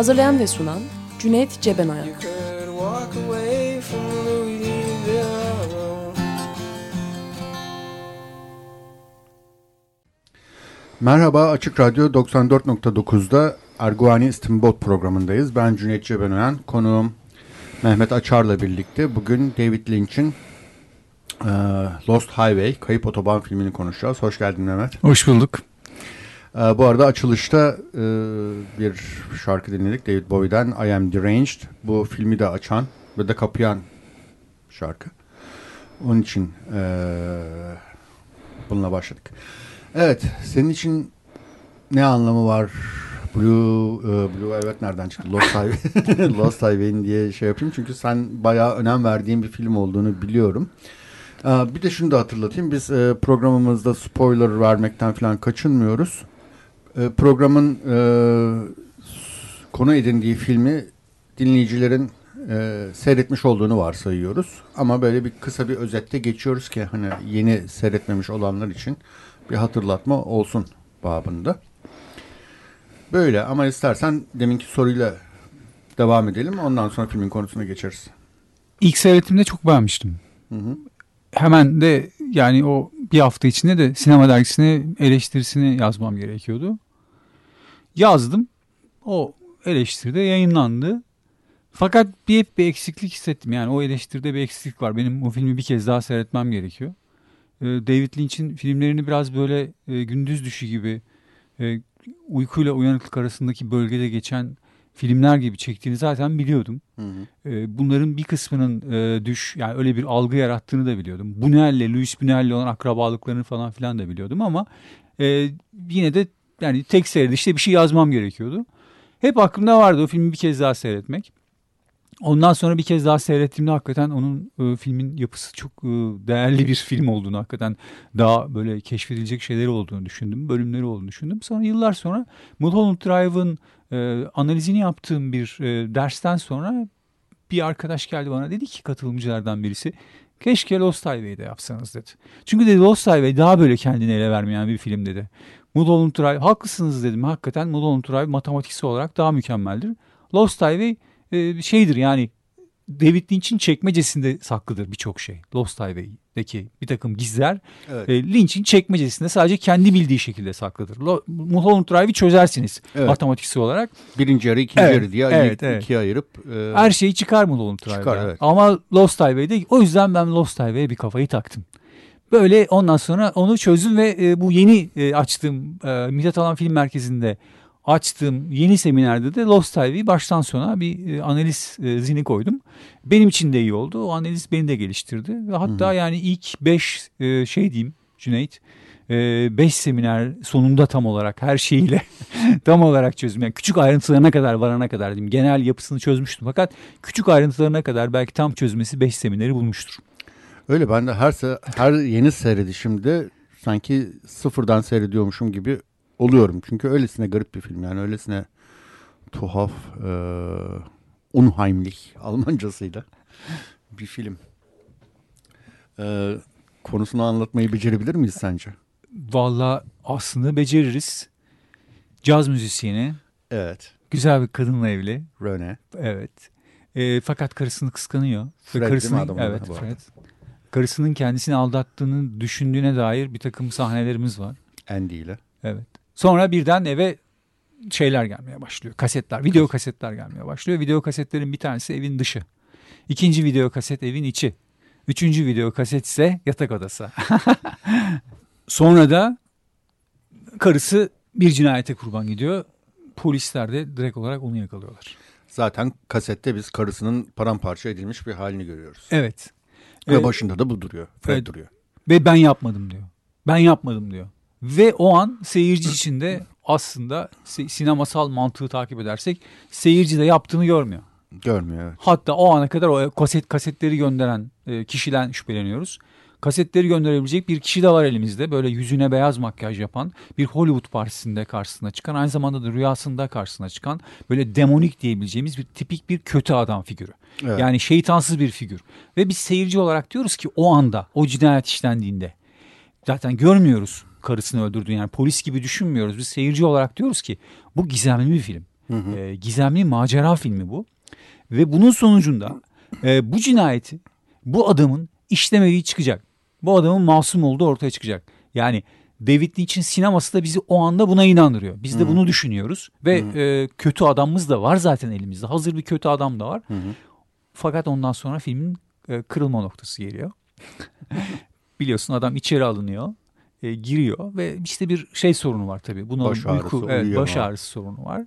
Hazırlayan ve sunan Cüneyt Cebenayak Merhaba Açık Radyo 94.9'da Erguvani İstimbot programındayız. Ben Cüneyt Cebenoyan, konuğum Mehmet Açar'la birlikte bugün David Lynch'in e, Lost Highway, Kayıp Otoban filmini konuşacağız. Hoş geldin Mehmet. Hoş bulduk. E, bu arada açılışta e, bir şarkı dinledik David Bowie'den I Am Deranged. Bu filmi de açan ve de kapayan şarkı. Onun için e, bununla başladık. Evet, senin için ne anlamı var? Blue, e, Blue evet nereden çıktı? Lost Highway, Lost Highway'in diye şey yapayım. Çünkü sen bayağı önem verdiğin bir film olduğunu biliyorum. E, bir de şunu da hatırlatayım. Biz e, programımızda spoiler vermekten falan kaçınmıyoruz. E, programın e, konu edindiği filmi dinleyicilerin e, seyretmiş olduğunu varsayıyoruz. Ama böyle bir kısa bir özette geçiyoruz ki hani yeni seyretmemiş olanlar için bir hatırlatma olsun babında. Böyle ama istersen deminki soruyla devam edelim. Ondan sonra filmin konusuna geçeriz. İlk seyretimde çok beğenmiştim. Hı hı. Hemen de yani o bir hafta içinde de sinema dergisine eleştirisini yazmam gerekiyordu. Yazdım. O eleştiride yayınlandı. Fakat bir hep bir eksiklik hissettim. Yani o eleştiride bir eksiklik var. Benim o filmi bir kez daha seyretmem gerekiyor. Ee, David Lynch'in filmlerini biraz böyle e, gündüz düşü gibi e, uykuyla uyanıklık arasındaki bölgede geçen filmler gibi çektiğini zaten biliyordum. Hı hı. E, bunların bir kısmının e, düş yani öyle bir algı yarattığını da biliyordum. Buñuel'le, Louis Buñuel'le olan akrabalıklarını falan filan da biliyordum ama e, yine de yani tek seyredişte bir şey yazmam gerekiyordu. Hep aklımda vardı o filmi bir kez daha seyretmek. Ondan sonra bir kez daha seyrettiğimde hakikaten onun e, filmin yapısı çok e, değerli bir film olduğunu hakikaten daha böyle keşfedilecek şeyleri olduğunu düşündüm. Bölümleri olduğunu düşündüm. Sonra yıllar sonra Mulholland Drive'ın e, analizini yaptığım bir e, dersten sonra bir arkadaş geldi bana dedi ki katılımcılardan birisi keşke Lost Highway'de yapsanız dedi. Çünkü dedi Lost Highway daha böyle kendini ele vermeyen bir film dedi. Mulholland Drive haklısınız dedim. Hakikaten Mulholland Drive matematiksel olarak daha mükemmeldir. Lost Highway e, şeydir yani David Lynch'in çekmecesinde saklıdır birçok şey. Lost Highway'deki bir takım gizler Evet. e, Lynch'in çekmecesinde sadece kendi bildiği şekilde saklıdır. Lo- Mulholland Drive'i çözersiniz Evet. matematiksel olarak. Birinci yarı, ikinci Evet, yarı diye evet, ikiye evet. ayırıp e, Her şeyi çıkar Mulholland Drive'da. Çıkar, evet. Ama Lost Highway'de o yüzden ben Lost Highway'e bir kafayı taktım. Böyle ondan sonra onu çözdüm ve e, bu yeni e, açtığım e, Mithat Alan Film Merkezi'nde açtığım yeni seminerde de Lost Highway'i baştan sona bir e, analiz e, zini koydum. Benim için de iyi oldu. O analiz beni de geliştirdi. Ve hatta yani ilk beş e, şey diyeyim Cüneyt, e, beş seminer sonunda tam olarak her şeyiyle tam olarak çözdüm. Yani küçük ayrıntılarına kadar varana kadar diyeyim. Genel yapısını çözmüştüm. Fakat küçük ayrıntılarına kadar belki tam çözmesi beş semineri bulmuştur. Öyle ben de her her yeni seyredişimde sanki sıfırdan seyrediyormuşum gibi oluyorum. Çünkü öylesine garip bir film yani öylesine tuhaf e, unheimlich Almancasıyla bir film. E, konusunu anlatmayı becerebilir miyiz sence? Valla aslında beceririz. Caz müzisyeni, Evet. güzel bir kadınla evli. Rene. Evet. E, fakat karısını kıskanıyor. Fred değil mi karısının, adamın adı evet? Fred. Karısının kendisini aldattığını düşündüğüne dair bir takım sahnelerimiz var. Andy ile. Evet. Sonra birden eve şeyler gelmeye başlıyor. Kasetler, video kasetler gelmeye başlıyor. Video kasetlerin bir tanesi evin dışı. İkinci video kaset evin içi. Üçüncü video kaset ise yatak odası. Sonra da karısı bir cinayete kurban gidiyor. Polisler de direkt olarak onu yakalıyorlar. Zaten kasette biz karısının paramparça edilmiş bir halini görüyoruz. Evet. Ve Ee, başında da bu duruyor. Fred evet. duruyor. Ve ben yapmadım diyor. Ben yapmadım diyor. Ve o an seyirci içinde aslında sinemasal mantığı takip edersek seyirci de yaptığını görmüyor. Görmüyor evet. Hatta o ana kadar o kaset kasetleri gönderen e, kişiden şüpheleniyoruz. Kasetleri gönderebilecek bir kişi de var elimizde. Böyle yüzüne beyaz makyaj yapan bir Hollywood partisinde karşısına çıkan aynı zamanda da rüyasında karşısına çıkan böyle demonik diyebileceğimiz bir tipik bir kötü adam figürü. Evet. Yani şeytansız bir figür. Ve biz seyirci olarak diyoruz ki o anda o cinayet işlendiğinde zaten görmüyoruz karısını öldürdüğünü yani polis gibi düşünmüyoruz. Biz seyirci olarak diyoruz ki bu gizemli bir film. Ee, gizemli macera filmi bu. Ve bunun sonucunda e, bu cinayeti bu adamın işlemediği çıkacak. Bu adamın masum olduğu ortaya çıkacak. Yani David Lynch'in sineması da bizi o anda buna inandırıyor. Biz de bunu düşünüyoruz. Ve e, kötü adamımız da var zaten elimizde. Hazır bir kötü adam da var. Fakat ondan sonra filmin e, kırılma noktası geliyor. Biliyorsun adam içeri alınıyor. E, giriyor ve işte bir şey sorunu var tabii. Buna Baş ağrısı, evet, uyuyamama. baş ağrısı sorunu var.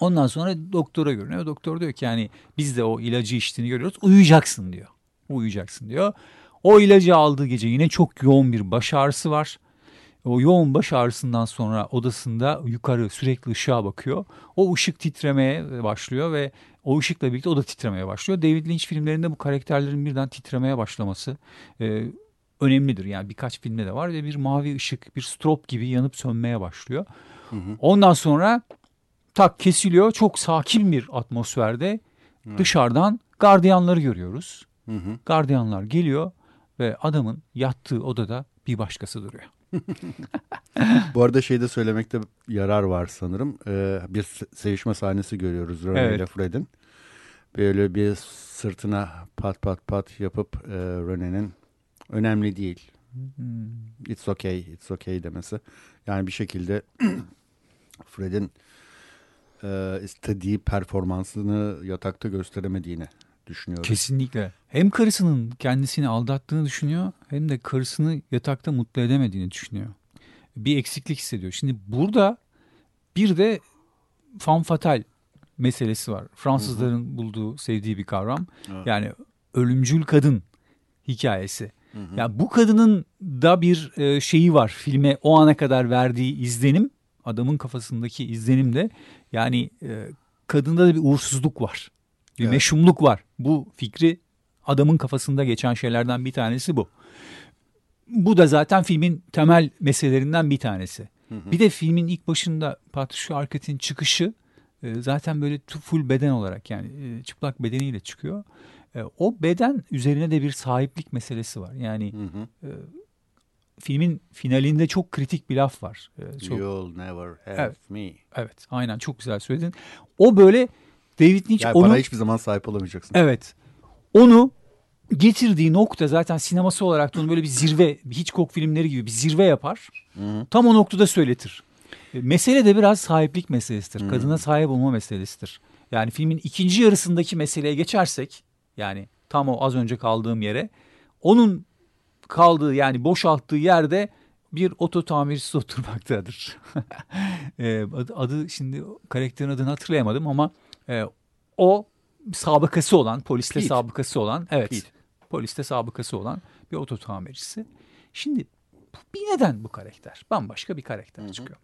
Ondan sonra doktora görünüyor. Doktor diyor ki yani biz de o ilacı içtiğini görüyoruz. Uyuyacaksın diyor. Uyuyacaksın diyor. O ilacı aldığı gece yine çok yoğun bir baş ağrısı var. O yoğun baş ağrısından sonra odasında yukarı sürekli ışığa bakıyor. O ışık titremeye başlıyor ve o ışıkla birlikte o da titremeye başlıyor. David Lynch filmlerinde bu karakterlerin birden titremeye başlaması e, önemlidir. Yani birkaç filmde de var ve bir mavi ışık, bir strop gibi yanıp sönmeye başlıyor. Ondan sonra tak kesiliyor. Çok sakin bir atmosferde dışarıdan gardiyanları görüyoruz. Hı hı. Gardiyanlar geliyor ve adamın yattığı odada bir başkası duruyor. Bu arada şeyde söylemekte yarar var sanırım. Ee, bir se- sevişme sahnesi görüyoruz Rene Evet. ile Fred'in. Böyle bir sırtına pat pat pat yapıp e, Rene'nin önemli değil. It's okay, it's okay demesi. Yani bir şekilde Fred'in e, istediği performansını yatakta gösteremediğini düşünüyorum. Kesinlikle. Hem karısının kendisini aldattığını düşünüyor hem de karısını yatakta mutlu edemediğini düşünüyor. Bir eksiklik hissediyor. Şimdi burada bir de fan fatal meselesi var. Fransızların bulduğu, sevdiği bir kavram. Evet. Yani ölümcül kadın hikayesi. Ya bu kadının da bir e, şeyi var. Filme o ana kadar verdiği izlenim, adamın kafasındaki izlenim de yani e, kadında da bir uğursuzluk var. Bir Evet. meşhumluk var. Bu fikri adamın kafasında geçen şeylerden bir tanesi bu. Bu da zaten filmin temel meselelerinden bir tanesi. Bir de filmin ilk başında Patricia Arquette'in çıkışı e, zaten böyle full beden olarak yani e, çıplak bedeniyle çıkıyor. E, o beden üzerine de bir sahiplik meselesi var. Yani Hı hı. filmin finalinde çok kritik bir laf var. E, çok, You'll never have Evet. me. evet, aynen çok güzel söyledin. O böyle David Lynch Yani onu bana hiçbir zaman sahip olamayacaksın. Evet. Onu getirdiği nokta zaten sineması olarak da onu böyle bir zirve, Hitchcock filmleri gibi bir zirve yapar. Hı. Tam o noktada söyletir. E, Mesele de biraz sahiplik meselesidir. Kadına sahip olma meselesidir. Yani filmin ikinci yarısındaki meseleye geçersek yani tam o az önce kaldığım yere onun kaldığı yani boşalttığı yerde bir oto tamircisi oturmaktadır. E, adı, şimdi karakterin adını hatırlayamadım ama e, o sabıkası olan poliste Pete. sabıkası olan evet Pete. poliste sabıkası olan bir oto tamircisi. Şimdi bir neden bu karakter? Bambaşka bir karakter çıkıyor.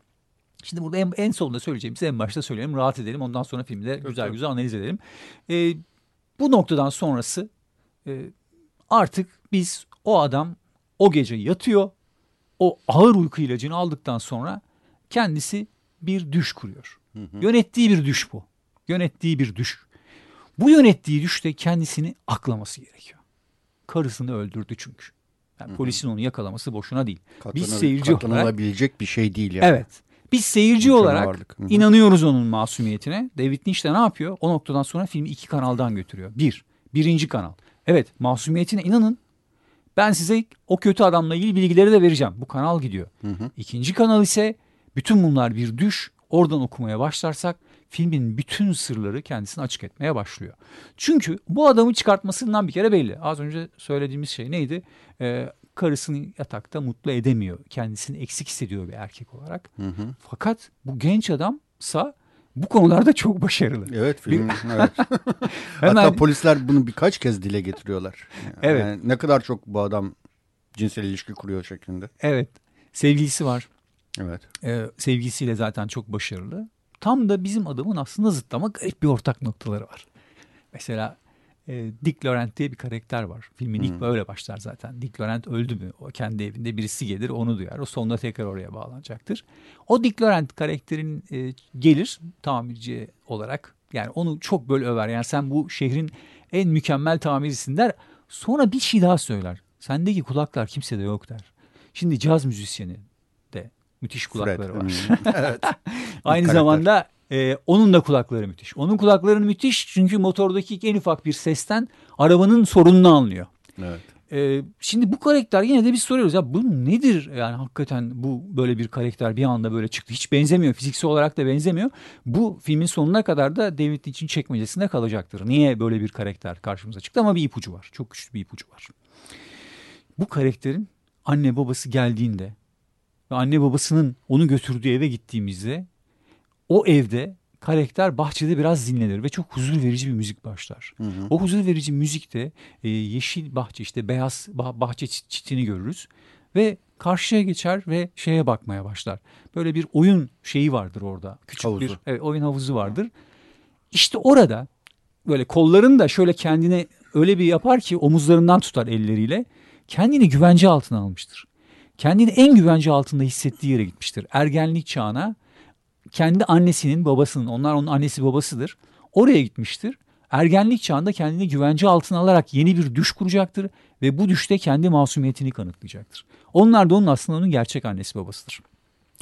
Şimdi burada en, en sonunda söyleyeceğimizi en başta söyleyelim. Rahat edelim. Ondan sonra filmi de güzel güzel analiz edelim. Ee, bu noktadan sonrası e, artık biz o adam o gece yatıyor. O ağır uyku ilacını aldıktan sonra kendisi bir düş kuruyor. Yönettiği bir düş bu. Yönettiği bir düş. Bu yönettiği düşte kendisini aklaması gerekiyor. Karısını öldürdü çünkü. Yani polisin onu yakalaması boşuna değil. Biz Katlanır- seyirci olarak bir şey değil yani. Evet. Biz seyirci olarak. Hı hı. inanıyoruz onun masumiyetine. David Lynch de ne yapıyor? O noktadan sonra filmi iki kanaldan götürüyor. Bir, birinci kanal. Evet masumiyetine inanın. Ben size o kötü adamla ilgili bilgileri de vereceğim. Bu kanal gidiyor. İkinci kanal ise bütün bunlar bir düş. Oradan okumaya başlarsak filmin bütün sırları kendisini açık etmeye başlıyor. Çünkü bu adamı çıkartmasından bir kere belli. Az önce söylediğimiz şey neydi? Ee, karısını yatakta mutlu edemiyor. Kendisini eksik hissediyor bir erkek olarak. Fakat bu genç adamsa bu konularda çok başarılı. Evet film. evet. Hemen- Hatta polisler bunu birkaç kez dile getiriyorlar. Yani Evet. ne kadar çok bu adam cinsel ilişki kuruyor şeklinde. Evet. Sevgilisi var. Evet. Ee, sevgisiyle zaten çok başarılı. Tam da bizim adamın aslında zıt ama garip bir ortak noktaları var. Mesela e, Dick Laurent diye bir karakter var. Filmin ilk Hmm. böyle başlar zaten. Dick Laurent öldü mü? O kendi evinde birisi gelir onu duyar. O sonunda tekrar oraya bağlanacaktır. O Dick Laurent karakterin e, gelir tamirci olarak. Yani onu çok böyle över. Yani sen bu şehrin en mükemmel tamircisin der. Sonra bir şey daha söyler. Sendeki kulaklar kimsede yok der. Şimdi caz müzisyeni de müthiş kulakları var. Hmm. evet. Aynı karakter. zamanda e, onun da kulakları müthiş. Onun kulakları müthiş çünkü motordaki en ufak bir sesten arabanın sorununu anlıyor. Evet. E, şimdi bu karakter yine de biz soruyoruz ya bu nedir yani hakikaten bu böyle bir karakter bir anda böyle çıktı. Hiç benzemiyor fiziksel olarak da benzemiyor. Bu filmin sonuna kadar da David Lynch'in çekmecesinde kalacaktır. Niye böyle bir karakter karşımıza çıktı ama bir ipucu var. Çok güçlü bir ipucu var. Bu karakterin anne babası geldiğinde ve anne babasının onu götürdüğü eve gittiğimizde o evde karakter bahçede biraz dinlenir ve çok huzur verici bir müzik başlar. Hı hı. O huzur verici müzikte e, yeşil bahçe işte beyaz bah- bahçe çit- çitini görürüz ve karşıya geçer ve şeye bakmaya başlar. Böyle bir oyun şeyi vardır orada. Küçük Havuzu. bir evet, oyun havuzu vardır. İşte orada böyle kollarını da şöyle kendine öyle bir yapar ki omuzlarından tutar elleriyle. Kendini güvence altına almıştır. Kendini en güvence altında hissettiği yere gitmiştir. Ergenlik çağına kendi annesinin babasının onlar onun annesi babasıdır. Oraya gitmiştir. Ergenlik çağında kendini güvence altına alarak yeni bir düş kuracaktır ve bu düşte kendi masumiyetini kanıtlayacaktır. Onlar da onun aslında onun gerçek annesi babasıdır.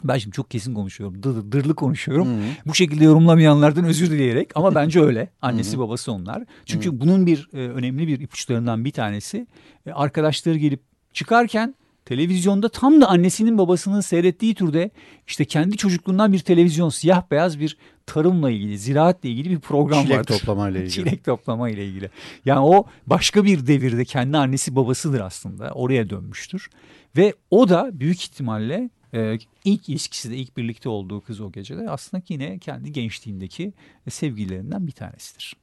Ben şimdi çok kesin konuşuyorum. Dır, dırlı konuşuyorum. Hı hı. Bu şekilde yorumlamayanlardan özür dileyerek ama bence öyle. Annesi babası onlar. Çünkü bunun bir e, önemli bir ipuçlarından bir tanesi e, arkadaşları gelip çıkarken televizyonda tam da annesinin babasının seyrettiği türde işte kendi çocukluğundan bir televizyon siyah beyaz bir tarımla ilgili, ziraatle ilgili bir program Çilek vardır. toplamayla ilgili. Çilek toplama ile ilgili. Yani o başka bir devirde kendi annesi babasıdır aslında. Oraya dönmüştür. Ve o da büyük ihtimalle e, ilk ilişkisi de ilk birlikte olduğu kız o gecede aslında yine kendi gençliğindeki e, sevgililerinden bir tanesidir.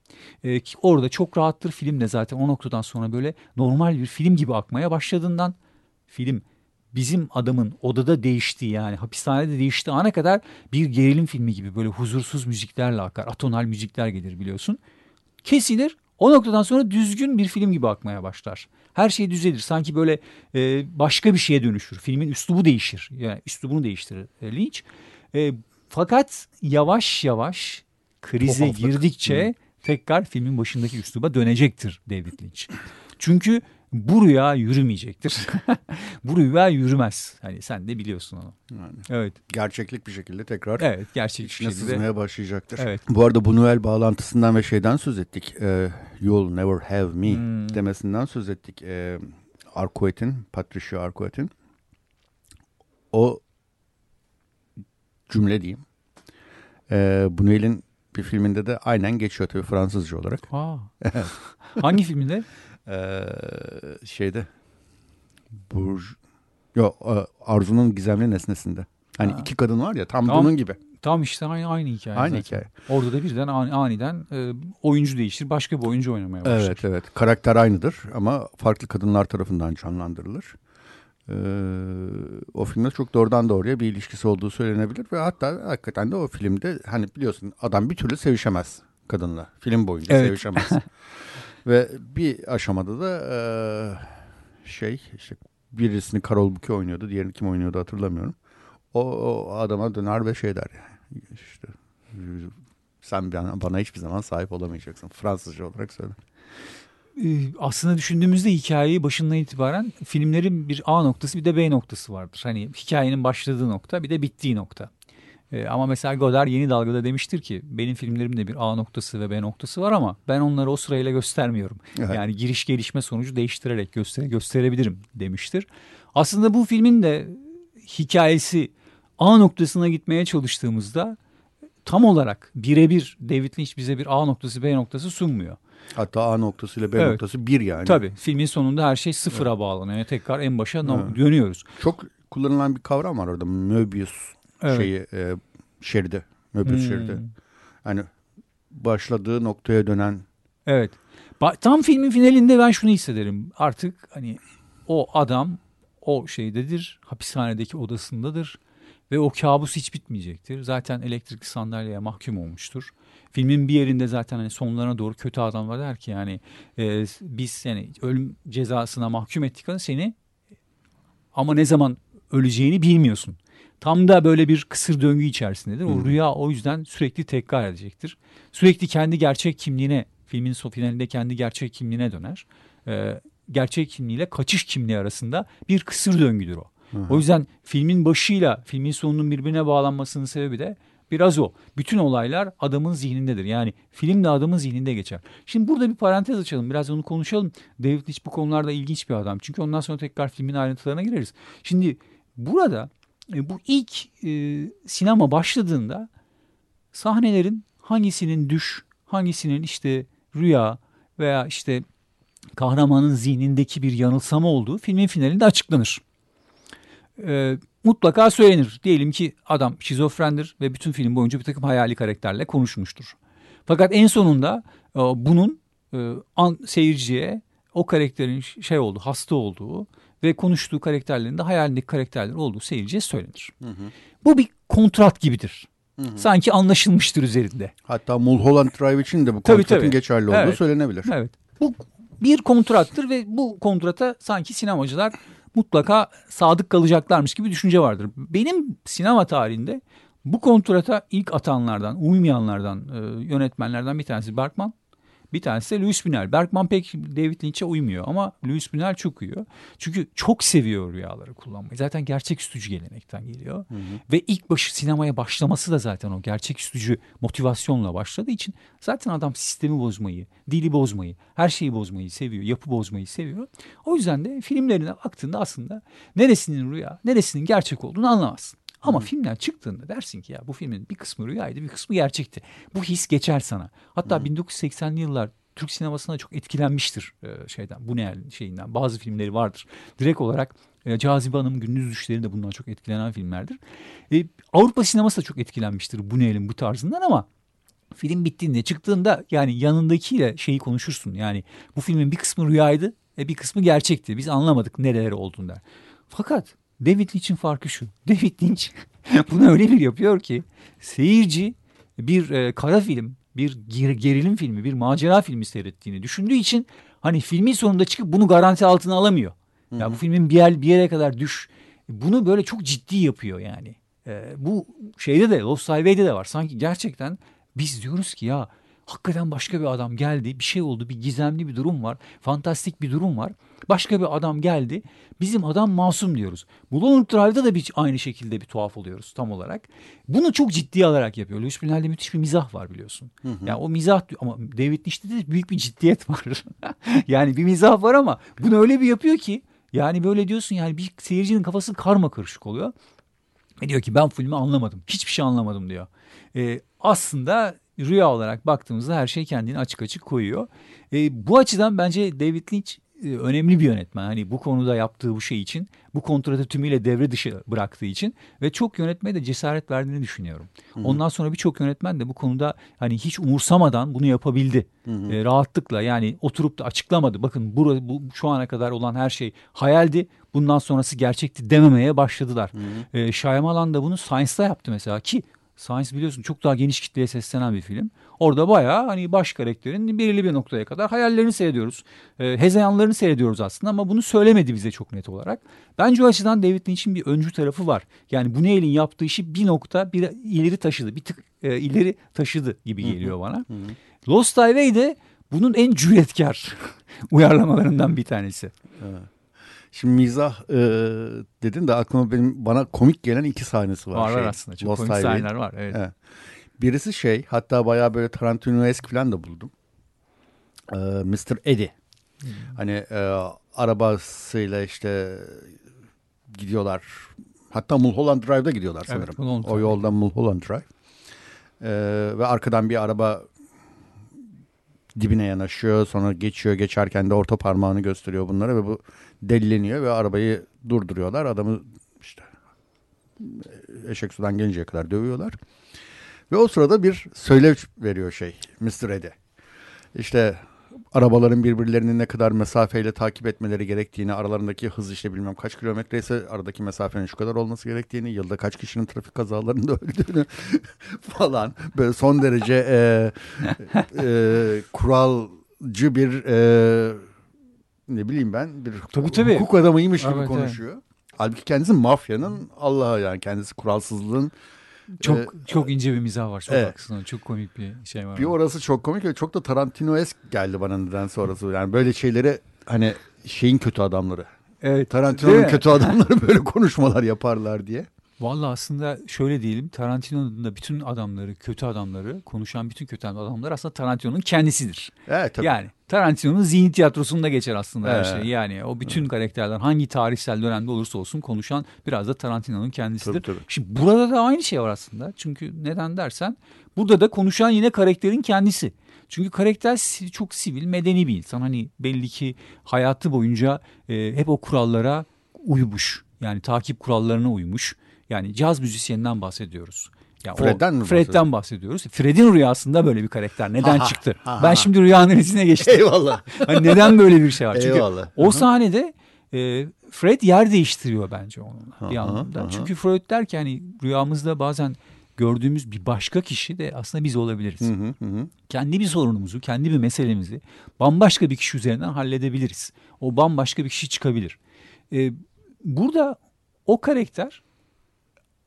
E, ki orada çok rahattır film de zaten o noktadan sonra böyle normal bir film gibi akmaya başladığından film bizim adamın odada değiştiği yani hapishanede değiştiği ana kadar bir gerilim filmi gibi böyle huzursuz müziklerle akar. Atonal müzikler gelir biliyorsun. Kesilir. O noktadan sonra düzgün bir film gibi akmaya başlar. Her şey düzelir. Sanki böyle e, başka bir şeye dönüşür. Filmin üslubu değişir. Yani üslubunu değiştirir e, Lynch. E, fakat yavaş yavaş krize girdikçe tekrar filmin başındaki üsluba dönecektir David Lynch. Çünkü bu rüya yürümeyecektir. bu rüya yürümez. Hani sen de biliyorsun onu. Yani Evet. gerçeklik bir şekilde tekrar Evet gerçek içine şekilde. sızmaya başlayacaktır. Evet. Bu arada bu Noel bağlantısından ve şeyden söz ettik. Ee, You'll Never Have Me Hmm. demesinden söz ettik. Ee, Arquette'in, Patricia Arquette'in. O cümle diyeyim. Ee, bu Noel'in bir filminde de aynen geçiyor tabii Fransızca olarak. Aa. Hangi filminde? Ee, şeyde Burj Yok e, Arzu'nun gizemli nesnesinde. Hani Ha. iki kadın var ya tam Tamam. bunun gibi. Tam işte aynı, aynı hikaye. Aynı zaten. hikaye. Orada da birden ani- aniden e, oyuncu değiştir. Başka bir oyuncu oynamaya başlar. Evet evet. Karakter aynıdır ama farklı kadınlar tarafından canlandırılır. Ee, o filmde çok doğrudan doğruya bir ilişkisi olduğu söylenebilir ve hatta hakikaten de o filmde hani biliyorsun adam bir türlü sevişemez kadınla. Film boyunca Evet. sevişemez. ve bir aşamada da e, şey işte birisini Carol Bouquet oynuyordu. Diğerini kim oynuyordu hatırlamıyorum. O, o adama döner ve şey der yani işte sen bana, bana hiçbir zaman sahip olamayacaksın. Fransızca olarak söyle. Aslında düşündüğümüzde hikayeyi başından itibaren filmlerin bir A noktası bir de B noktası vardır. Hani hikayenin başladığı nokta bir de bittiği nokta. Ee, ama mesela Godard yeni dalgada demiştir ki benim filmlerimde bir A noktası ve B noktası var ama ben onları o sırayla göstermiyorum. Evet. Yani giriş gelişme sonucu değiştirerek göstere, gösterebilirim demiştir. Aslında bu filmin de hikayesi A noktasına gitmeye çalıştığımızda tam olarak birebir David Lynch bize bir A noktası B noktası sunmuyor. Hatta A noktası ile B Evet. noktası bir yani. Tabii filmin sonunda her şey sıfıra bağlanıyor. Yani tekrar en başa Evet. dönüyoruz. Çok kullanılan bir kavram var orada. Möbius Evet. şeyi e, şeridi. Möbius Hmm. şeridi. Hani başladığı noktaya dönen Evet. Ba- Tam filmin finalinde ben şunu hissederim. Artık hani o adam o şeydedir. Hapishanedeki odasındadır. Ve o kabus hiç bitmeyecektir. Zaten elektrikli sandalyeye mahkum olmuştur. Filmin bir yerinde zaten hani sonlarına doğru kötü adamlar der ki yani e, biz yani ölüm cezasına mahkum ettik ama seni ama ne zaman öleceğini bilmiyorsun. Tam da böyle bir kısır döngü içerisindedir. O Hı. rüya o yüzden sürekli tekrar edecektir. Sürekli kendi gerçek kimliğine, filmin son finalinde kendi gerçek kimliğine döner. Ee, gerçek kimliğiyle kaçış kimliği arasında bir kısır döngüdür o. Hı hı. O yüzden filmin başıyla filmin sonunun birbirine bağlanmasının sebebi de biraz o. Bütün olaylar adamın zihnindedir. Yani film de adamın zihninde geçer. Şimdi burada bir parantez açalım. Biraz onu konuşalım. David Lynch bu konularda ilginç bir adam. Çünkü ondan sonra tekrar filmin ayrıntılarına gireriz. Şimdi burada e, bu ilk e, sinema başladığında sahnelerin hangisinin düş, hangisinin işte rüya veya işte kahramanın zihnindeki bir yanılsama olduğu filmin finalinde açıklanır. E, mutlaka söylenir. Diyelim ki adam şizofrendir ve bütün film boyunca bir takım hayali karakterle konuşmuştur. Fakat en sonunda e, bunun e, an, seyirciye o karakterin şey olduğu, hasta olduğu ve konuştuğu karakterlerin de hayalindeki karakterler olduğu seyirciye söylenir. Hı hı. Bu bir kontrat gibidir. Hı hı. Sanki anlaşılmıştır üzerinde. Hatta Mulholland Drive için de bu Tabii, kontratın tabii. geçerli olduğu Evet. söylenebilir. Evet. Bu bir kontrattır ve bu kontrata sanki sinemacılar mutlaka sadık kalacaklarmış gibi düşünce vardır. Benim sinema tarihinde bu kontrata ilk atanlardan, uymayanlardan, e, yönetmenlerden bir tanesi Bergman. Bir tanesi de Louis Buñuel. Bergman pek David Lynch'e uymuyor ama Louis Buñuel çok uyuyor. Çünkü çok seviyor rüyaları kullanmayı. Zaten gerçek üstücü gelenekten geliyor. Hı hı. Ve ilk başı sinemaya başlaması da zaten o gerçek üstücü motivasyonla başladığı için zaten adam sistemi bozmayı, dili bozmayı, her şeyi bozmayı seviyor, yapı bozmayı seviyor. O yüzden de filmlerine baktığında aslında neresinin rüya, neresinin gerçek olduğunu anlamazsın. Ama filmler çıktığında dersin ki ya bu filmin bir kısmı rüyaydı, bir kısmı gerçekti. Bu his geçer sana. Hatta 1980'li yıllar Türk sinemasına çok etkilenmiştir e, şeyden, bu ne şeyinden. Bazı filmleri vardır. Direkt olarak e, Cazibe Hanım Gündüz Düşleri de bundan çok etkilenen filmlerdir. E, Avrupa sineması da çok etkilenmiştir bu neylin bu tarzından ama film bittiğinde çıktığında yani yanındakiyle şeyi konuşursun. Yani bu filmin bir kısmı rüyaydı e bir kısmı gerçekti. Biz anlamadık nereleri olduğunu der. Fakat David Lynch'in farkı şu. David Lynch bunu öyle bir yapıyor ki seyirci bir e, kara film, bir ger- gerilim filmi, bir macera filmi seyrettiğini düşündüğü için hani filmin sonunda çıkıp bunu garanti altına alamıyor. Ya bu filmin bir, yer, bir yere kadar düş. Bunu böyle çok ciddi yapıyor yani. E, bu şeyde de Lost Highway'de de var. Sanki gerçekten biz diyoruz ki ya hakikaten başka bir adam geldi. Bir şey oldu. Bir gizemli bir durum var. Fantastik bir durum var. Başka bir adam geldi. Bizim adam masum diyoruz. Mulholland Drive'da da bir, aynı şekilde bir tuhaf oluyoruz tam olarak. Bunu çok ciddi alarak yapıyor. Louis Buñuel'de müthiş bir mizah var biliyorsun. Hı hı. Yani o mizah ama David Lynch'te de büyük bir ciddiyet var. yani bir mizah var ama bunu öyle bir yapıyor ki yani böyle diyorsun yani bir seyircinin kafası karma karışık oluyor. Ve diyor ki ben filmi anlamadım. Hiçbir şey anlamadım diyor. Ee, aslında rüya olarak baktığımızda her şey kendini açık açık koyuyor. Ee, bu açıdan bence David Lynch e, önemli bir yönetmen. Hani bu konuda yaptığı bu şey için, bu kontratı tümüyle devre dışı bıraktığı için ve çok yönetmeye de cesaret verdiğini düşünüyorum. Ondan sonra birçok yönetmen de bu konuda hani hiç umursamadan bunu yapabildi. Hı hı. E, rahatlıkla yani oturup da açıklamadı. Bakın bu, bu şu ana kadar olan her şey hayaldi. Bundan sonrası gerçekti dememeye başladılar. Hı hı. E, Shyamalan da bunu Science'da yaptı mesela ki Science biliyorsun çok daha geniş kitleye seslenen bir film. Orada bayağı hani baş karakterin belirli bir noktaya kadar hayallerini seyrediyoruz. E, hezeyanlarını seyrediyoruz aslında ama bunu söylemedi bize çok net olarak. Bence o açıdan David Lynch'in bir öncü tarafı var. Yani bu neylin yaptığı işi bir nokta bir ileri taşıdı. Bir tık e, ileri taşıdı gibi geliyor bana. Hı hı. Lost Highway de bunun en cüretkar uyarlamalarından bir tanesi. Evet. Şimdi mizah e, dedin de aklıma benim bana komik gelen iki sahnesi var. Var var şey, aslında. Çok Lost komik Highway'in. sahneler var. Evet. Evet. Birisi şey hatta bayağı böyle Tarantino-esk falan da buldum. Ee, Mr. Eddie. Hmm. Hani e, arabasıyla işte gidiyorlar. Hatta Mulholland Drive'da gidiyorlar Evet, sanırım. Mulholland o yoldan Mulholland Drive. Ee, ve arkadan bir araba dibine yanaşıyor. Sonra geçiyor. Geçerken de orta parmağını gösteriyor bunlara ve bu delileniyor ve arabayı durduruyorlar. Adamı işte eşek sudan gelinceye kadar dövüyorlar. Ve o sırada bir söylev veriyor şey Mr. Eddie. İşte arabaların birbirlerini ne kadar mesafeyle takip etmeleri gerektiğini, aralarındaki hız işte bilmem kaç kilometre ise aradaki mesafenin şu kadar olması gerektiğini, yılda kaç kişinin trafik kazalarında öldüğünü falan böyle son derece e, e, kuralcı bir e, ne bileyim ben bir Tabii, tabii. hukuk adamıymış gibi Evet, konuşuyor. Halbuki kendisi mafyanın Allah'a yani kendisi kuralsızlığın Çok Ee, çok ince bir mizah var. Çok evet. haklısın. Çok komik bir şey var. Bir orası çok komik ve çok da Tarantino-esk geldi bana neden sonrası. Yani böyle şeyleri hani şeyin kötü adamları. evet. Tarantino'nun kötü adamları böyle konuşmalar yaparlar diye. Vallahi aslında şöyle diyelim Tarantino'nun da bütün adamları, kötü adamları, konuşan bütün kötü adamlar aslında Tarantino'nun kendisidir. Evet tabii. Yani Tarantino'nun zihin tiyatrosunda geçer aslında her Evet. şey. Yani o bütün karakterler hangi tarihsel dönemde olursa olsun konuşan biraz da Tarantino'nun kendisidir. Tabii, tabii. Şimdi burada da aynı şey var aslında. Çünkü neden dersen burada da konuşan yine karakterin kendisi. Çünkü karakter çok sivil, medeni bir insan. Hani belli ki hayatı boyunca e, hep o kurallara uymuş. Yani takip kurallarına uymuş. Yani caz müzisyeninden bahsediyoruz. Ya o- Fred'den mi Fred'den bahsediyoruz. Fred'in rüyasında böyle bir karakter. Neden Aha, çıktı? aha. Ben şimdi rüyanın ötesine geçtim. Eyvallah. Hani neden böyle bir şey var? Çünkü Eyvallah. o sahnede e, Fred yer değiştiriyor bence onunla bir Aha, anlamda. aha. Çünkü Freud der ki hani rüyamızda bazen gördüğümüz bir başka kişi de aslında biz olabiliriz. Hı hı hı. Kendi bir sorunumuzu, kendi bir meselemizi bambaşka bir kişi üzerinden halledebiliriz. O bambaşka bir kişi çıkabilir. E, burada o karakter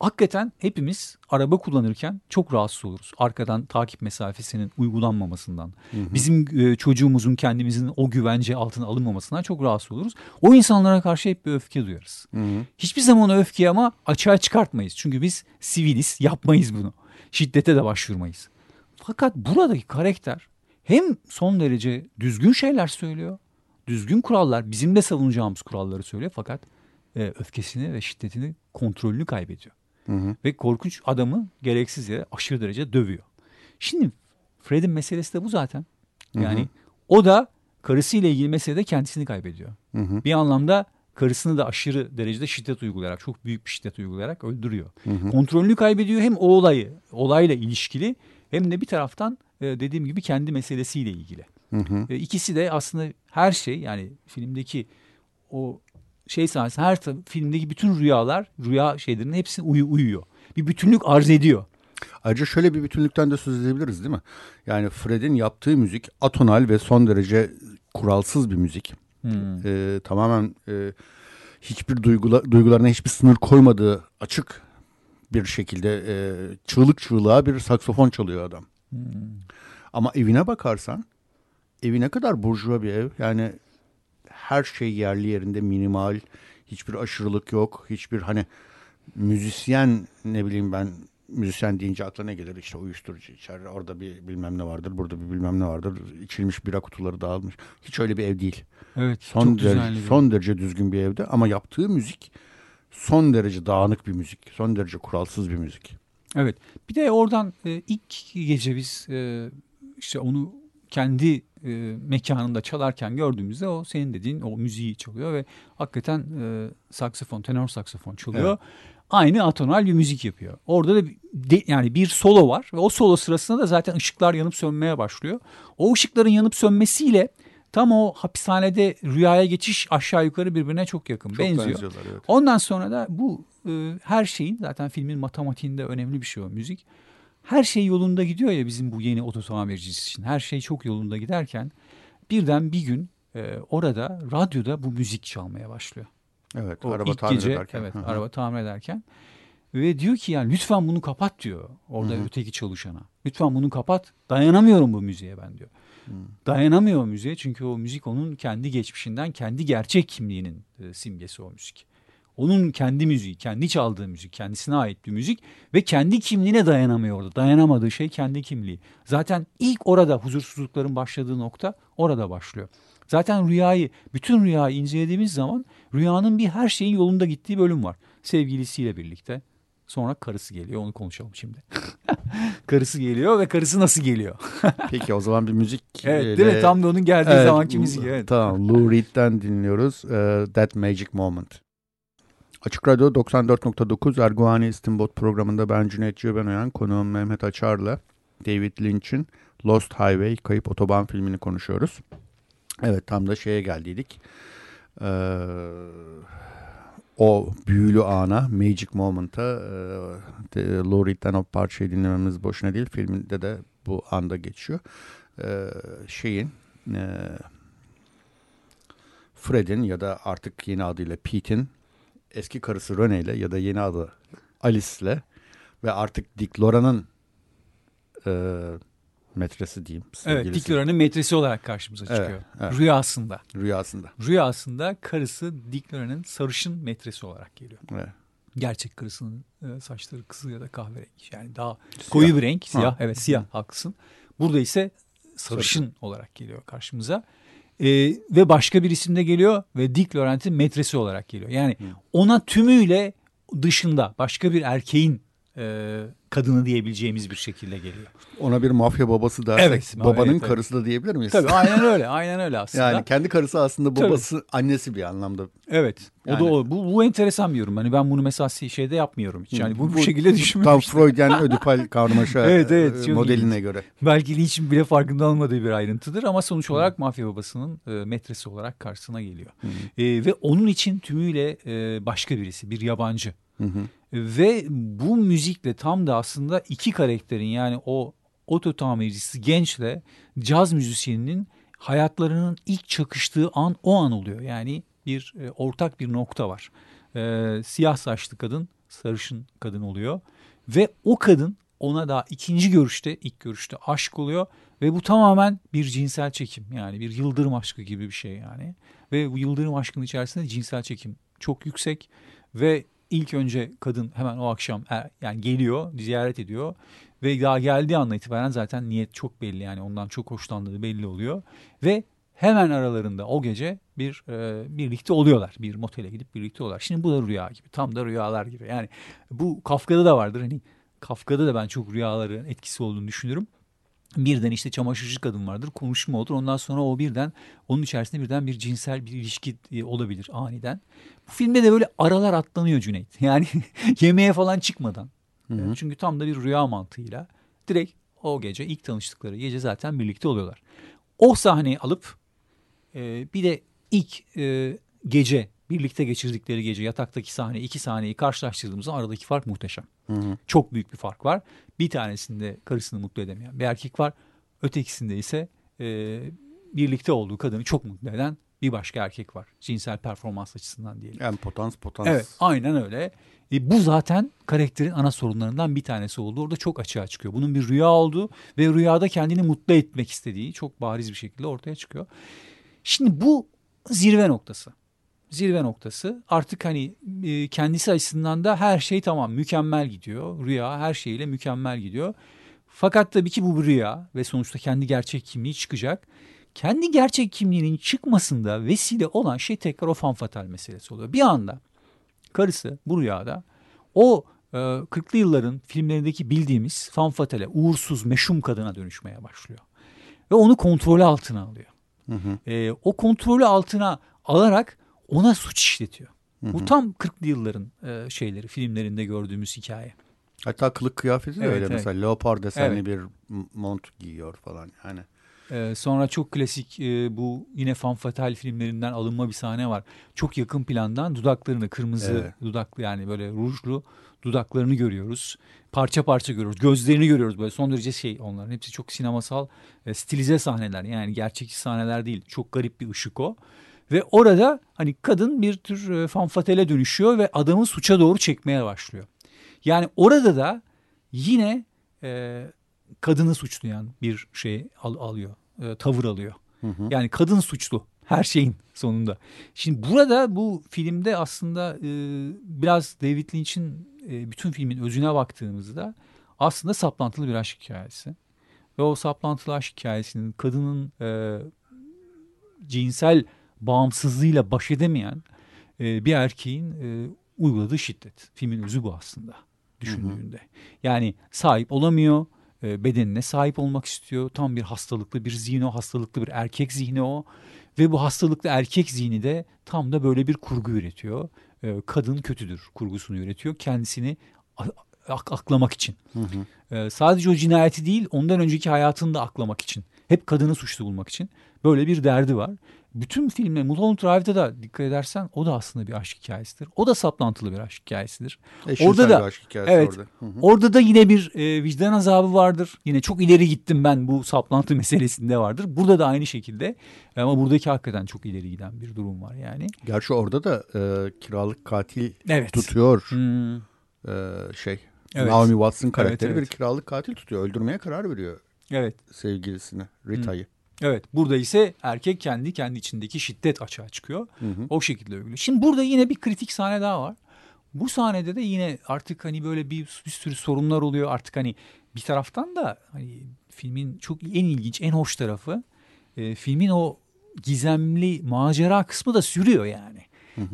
hakikaten hepimiz araba kullanırken çok rahatsız oluruz. Arkadan takip mesafesinin uygulanmamasından. Bizim e, çocuğumuzun kendimizin o güvence altına alınmamasından çok rahatsız oluruz. O insanlara karşı hep bir öfke duyarız. Hı hı. Hiçbir zaman o öfkeyi ama açığa çıkartmayız. Çünkü biz siviliz, yapmayız bunu. Şiddete de başvurmayız. Fakat buradaki karakter hem son derece düzgün şeyler söylüyor. Düzgün kurallar, bizim de savunacağımız kuralları söylüyor. Fakat e, öfkesini ve şiddetini, kontrolünü kaybediyor. Hı hı. Ve korkunç adamı gereksiz yere aşırı derece dövüyor. Şimdi Fred'in meselesi de bu zaten. Yani o da karısıyla ilgili meselede kendisini kaybediyor. Hı hı. Bir anlamda karısını da aşırı derecede şiddet uygulayarak, çok büyük bir şiddet uygulayarak öldürüyor. Kontrolünü kaybediyor hem o olayı, olayla ilişkili hem de bir taraftan e, dediğim gibi kendi meselesiyle ilgili. Hı hı. E, İkisi de aslında her şey yani filmdeki o şey sahnesi her filmdeki bütün rüyalar rüya şeylerinin hepsi uyu, uyuyor. Bir bütünlük arz ediyor. Ayrıca şöyle bir bütünlükten de söz edebiliriz değil mi? Yani Fred'in yaptığı müzik atonal ve son derece kuralsız bir müzik. Ee, tamamen e, hiçbir duygula, duygularına hiçbir sınır koymadığı açık bir şekilde e, çığlık çığlığa bir saksofon çalıyor adam. Ama evine bakarsan evi ne kadar burjuva bir ev. Yani her şey yerli yerinde minimal. Hiçbir aşırılık yok. Hiçbir hani müzisyen ne bileyim ben müzisyen deyince akla ne gelir işte uyuşturucu içer orada bir bilmem ne vardır burada bir bilmem ne vardır içilmiş bira kutuları dağılmış hiç öyle bir ev değil Evet. son derece son derece düzgün bir evde ama yaptığı müzik son derece dağınık bir müzik son derece kuralsız bir müzik Evet. Bir de oradan e, ilk gece biz e, işte onu kendi e, mekanında çalarken gördüğümüzde o senin dediğin o müziği çalıyor ve hakikaten e, saksafon, tenor saksafon çalıyor. Evet. Aynı atonal bir müzik yapıyor. Orada da de, yani bir solo var ve o solo sırasında da zaten ışıklar yanıp sönmeye başlıyor. O ışıkların yanıp sönmesiyle tam o hapishanede rüyaya geçiş aşağı yukarı birbirine çok yakın çok benziyor. evet. Ondan sonra da bu e, her şeyin zaten filmin matematiğinde önemli bir şey o müzik. Her şey yolunda gidiyor ya bizim bu yeni oto tamircisi için. Her şey çok yolunda giderken birden bir gün e, orada radyoda bu müzik çalmaya başlıyor. evet O araba tamir gece, ederken evet Hı hı. araba tamir ederken ve diyor ki yani lütfen bunu kapat diyor orada öteki çalışana. Lütfen bunu kapat. Dayanamıyorum bu müziğe ben diyor. Dayanamıyor müziğe çünkü o müzik onun kendi geçmişinden, kendi gerçek kimliğinin e, simgesi o müzik. Onun kendi müziği, kendi çaldığı müzik, kendisine ait bir müzik ve kendi kimliğine dayanamıyor orada. Dayanamadığı şey kendi kimliği. Zaten ilk orada huzursuzlukların başladığı nokta orada başlıyor. Zaten rüyayı, bütün rüyayı incelediğimiz zaman rüyanın bir her şeyin yolunda gittiği bölüm var. Sevgilisiyle birlikte. Sonra karısı geliyor. Onu konuşalım şimdi. karısı geliyor ve karısı nasıl geliyor? peki o zaman bir müzik evet değil mi? Tam da onun geldiği Evet, zamanki müzik. Evet. Tamam Lou Reed'den dinliyoruz e, That Magic Moment. Açık Radyo 94.9 Erguvani İstinbot programında ben Cüneyt Cebenoyan, konuğum Mehmet Açar'la David Lynch'in Lost Highway Kayıp Otoban filmini konuşuyoruz. Evet tam da şeye geldiydik. Ee, o büyülü ana, Magic Moment'a e, Lou Reed'den o parçayı dinlememiz boşuna değil. Filminde de bu anda geçiyor. Ee, şeyin e, Fred'in ya da artık yeni adıyla Pete'in eski karısı Rene ile ya da yeni adı Alice'le ve artık Dick Laura'nın e, metresi diyeyim. Evet. Dick Laura'nın metresi olarak karşımıza Evet, çıkıyor. evet. Rüyasında. Rüyasında. Rüyasında karısı Dick Laura'nın sarışın metresi olarak geliyor. Evet. Gerçek karısının e, saçları kızıl ya da kahverengi. Yani daha koyu bir renk. Siyah. Evet siyah haklısın. Burada ise sarışın olarak geliyor karşımıza. E, ve başka bir isimde geliyor ve Dick Laurent'in metresi olarak geliyor. Yani ona tümüyle dışında başka bir erkeğin e, kadını diyebileceğimiz bir şekilde geliyor. Ona bir mafya babası dersek Evet, babanın evet, karısı da diyebilir miyiz? Tabii aynen öyle. Aynen öyle aslında. Yani kendi karısı aslında Tabii. babası annesi bir anlamda. Evet. O Yani- da o. Bu, bu enteresan bir yorum. Hani ben bunu mesela şeyde yapmıyorum hiç. Yani bu, bu, Bu şekilde Tam düşünmemiştim. Freudian ödipal karmaşa Evet, evet, e, modeline ilginç. göre. Belki Lynch'in bile farkında olmadığı bir ayrıntıdır ama sonuç olarak mafya babasının e, metresi olarak karşısına geliyor. E, ve onun için tümüyle e, başka birisi, bir yabancı. Hı hı. Ve bu müzikle tam da aslında iki karakterin yani o oto tamircisi gençle caz müzisyeninin hayatlarının ilk çakıştığı an o an oluyor. Yani bir e, ortak bir nokta var. E, siyah saçlı kadın sarışın kadın oluyor ve o kadın ona daha ikinci görüşte ilk görüşte aşk oluyor ve bu tamamen bir cinsel çekim yani bir yıldırım aşkı gibi bir şey yani ve bu yıldırım aşkının içerisinde cinsel çekim çok yüksek ve ilk önce kadın hemen o akşam e, yani geliyor ziyaret ediyor ve daha geldiği andan itibaren zaten niyet çok belli yani ondan çok hoşlandığı belli oluyor ve hemen aralarında o gece bir e, birlikte oluyorlar. Bir motele gidip birlikte oluyorlar. Şimdi bu da rüya gibi. Tam da rüyalar gibi. Yani bu Kafka'da da vardır. Hani Kafka'da da ben çok rüyaların etkisi olduğunu düşünürüm. Birden işte çamaşırcı kadın vardır. Konuşma olur. Ondan sonra o birden onun içerisinde birden bir cinsel bir ilişki e, olabilir aniden. Bu filmde de böyle aralar atlanıyor Cüneyt. Yani yemeğe falan çıkmadan. Yani çünkü tam da bir rüya mantığıyla direkt o gece ilk tanıştıkları gece zaten birlikte oluyorlar. O sahneyi alıp e, bir de ilk e, gece birlikte geçirdikleri gece yataktaki sahne iki sahneyi karşılaştırdığımızda aradaki fark muhteşem. Çok büyük bir fark var. Bir tanesinde karısını mutlu edemeyen bir erkek var. Ötekisinde ise e, birlikte olduğu kadını çok mutlu eden bir başka erkek var. Cinsel performans açısından diyelim. Yani potans potans. Evet aynen öyle. E, bu zaten karakterin ana sorunlarından bir tanesi oldu. Orada çok açığa çıkıyor. Bunun bir rüya olduğu ve rüyada kendini mutlu etmek istediği çok bariz bir şekilde ortaya çıkıyor. Şimdi bu zirve noktası. Zirve noktası artık hani e, kendisi açısından da her şey tamam mükemmel gidiyor. Rüya her şeyle mükemmel gidiyor. Fakat tabii ki bu bir rüya ve sonuçta kendi gerçek kimliği çıkacak. Kendi gerçek kimliğinin çıkmasında vesile olan şey tekrar o fanfatal meselesi oluyor. Bir anda karısı bu rüyada o e, 40'lı yılların filmlerindeki bildiğimiz fanfatale, uğursuz, meşhum kadına dönüşmeye başlıyor. Ve onu kontrolü altına alıyor. E, o kontrolü altına alarak ona suç işletiyor. Bu tam 40'lı yılların e, şeyleri, filmlerinde gördüğümüz hikaye. Hatta kılık kıyafeti de Evet, öyle evet. mesela leopar desenli Evet. bir mont giyiyor falan yani. Ee, sonra çok klasik e, bu yine Fan Fatal filmlerinden alınma bir sahne var. Çok yakın plandan dudaklarını kırmızı Evet. dudaklı yani böyle rujlu dudaklarını görüyoruz. Parça parça görüyoruz. Gözlerini görüyoruz böyle son derece şey onların hepsi çok sinemasal e, stilize sahneler. Yani gerçekçi sahneler değil. Çok garip bir ışık o. Ve orada hani kadın bir tür e, fanfatele dönüşüyor ve adamı suça doğru çekmeye başlıyor. Yani orada da yine e, kadını suçlayan bir şey al- alıyor, e, tavır alıyor. Yani kadın suçlu her şeyin sonunda. Şimdi burada bu filmde aslında e, biraz David Lynch'in e, bütün filmin özüne baktığımızda aslında saplantılı bir aşk hikayesi. Ve o saplantılı aşk hikayesinin kadının e, cinsel bağımsızlığıyla baş edemeyen e, bir erkeğin e, uyguladığı şiddet. Filmin özü bu aslında düşündüğünde. Yani sahip olamıyor, e, bedenine sahip olmak istiyor. Tam bir hastalıklı bir zihni o, hastalıklı bir erkek zihni o. Ve bu hastalıklı erkek zihni de tam da böyle bir kurgu üretiyor. E, kadın kötüdür kurgusunu üretiyor. Kendisini aklamak için. Ee, sadece o cinayeti değil ondan önceki hayatını da aklamak için. Hep kadını suçlu bulmak için. Böyle bir derdi var. Bütün filmde Mulholland Drive'da da dikkat edersen o da aslında bir aşk hikayesidir. O da saplantılı bir aşk hikayesidir. Eşcinsel Orada da bir aşk hikayesi evet orada. Hı hı. orada da yine bir e, vicdan azabı vardır. Yine çok ileri gittim ben bu saplantı meselesinde vardır. Burada da aynı şekilde ama buradaki hakikaten çok ileri giden bir durum var yani. Gerçi orada da e, kiralık katil Evet. tutuyor Hmm, e, şey. Evet. Naomi Watts'ın karakteri evet. bir kiralık katil tutuyor. Öldürmeye karar veriyor evet. sevgilisini Rita'yı. Evet burada ise erkek kendi kendi içindeki şiddet açığa çıkıyor. Hı hı. O şekilde öyle. Şimdi burada yine bir kritik sahne daha var. Bu sahnede de yine artık hani böyle bir, bir sürü sorunlar oluyor. Artık hani bir taraftan da hani filmin çok en ilginç, en hoş tarafı e, filmin o gizemli macera kısmı da sürüyor yani.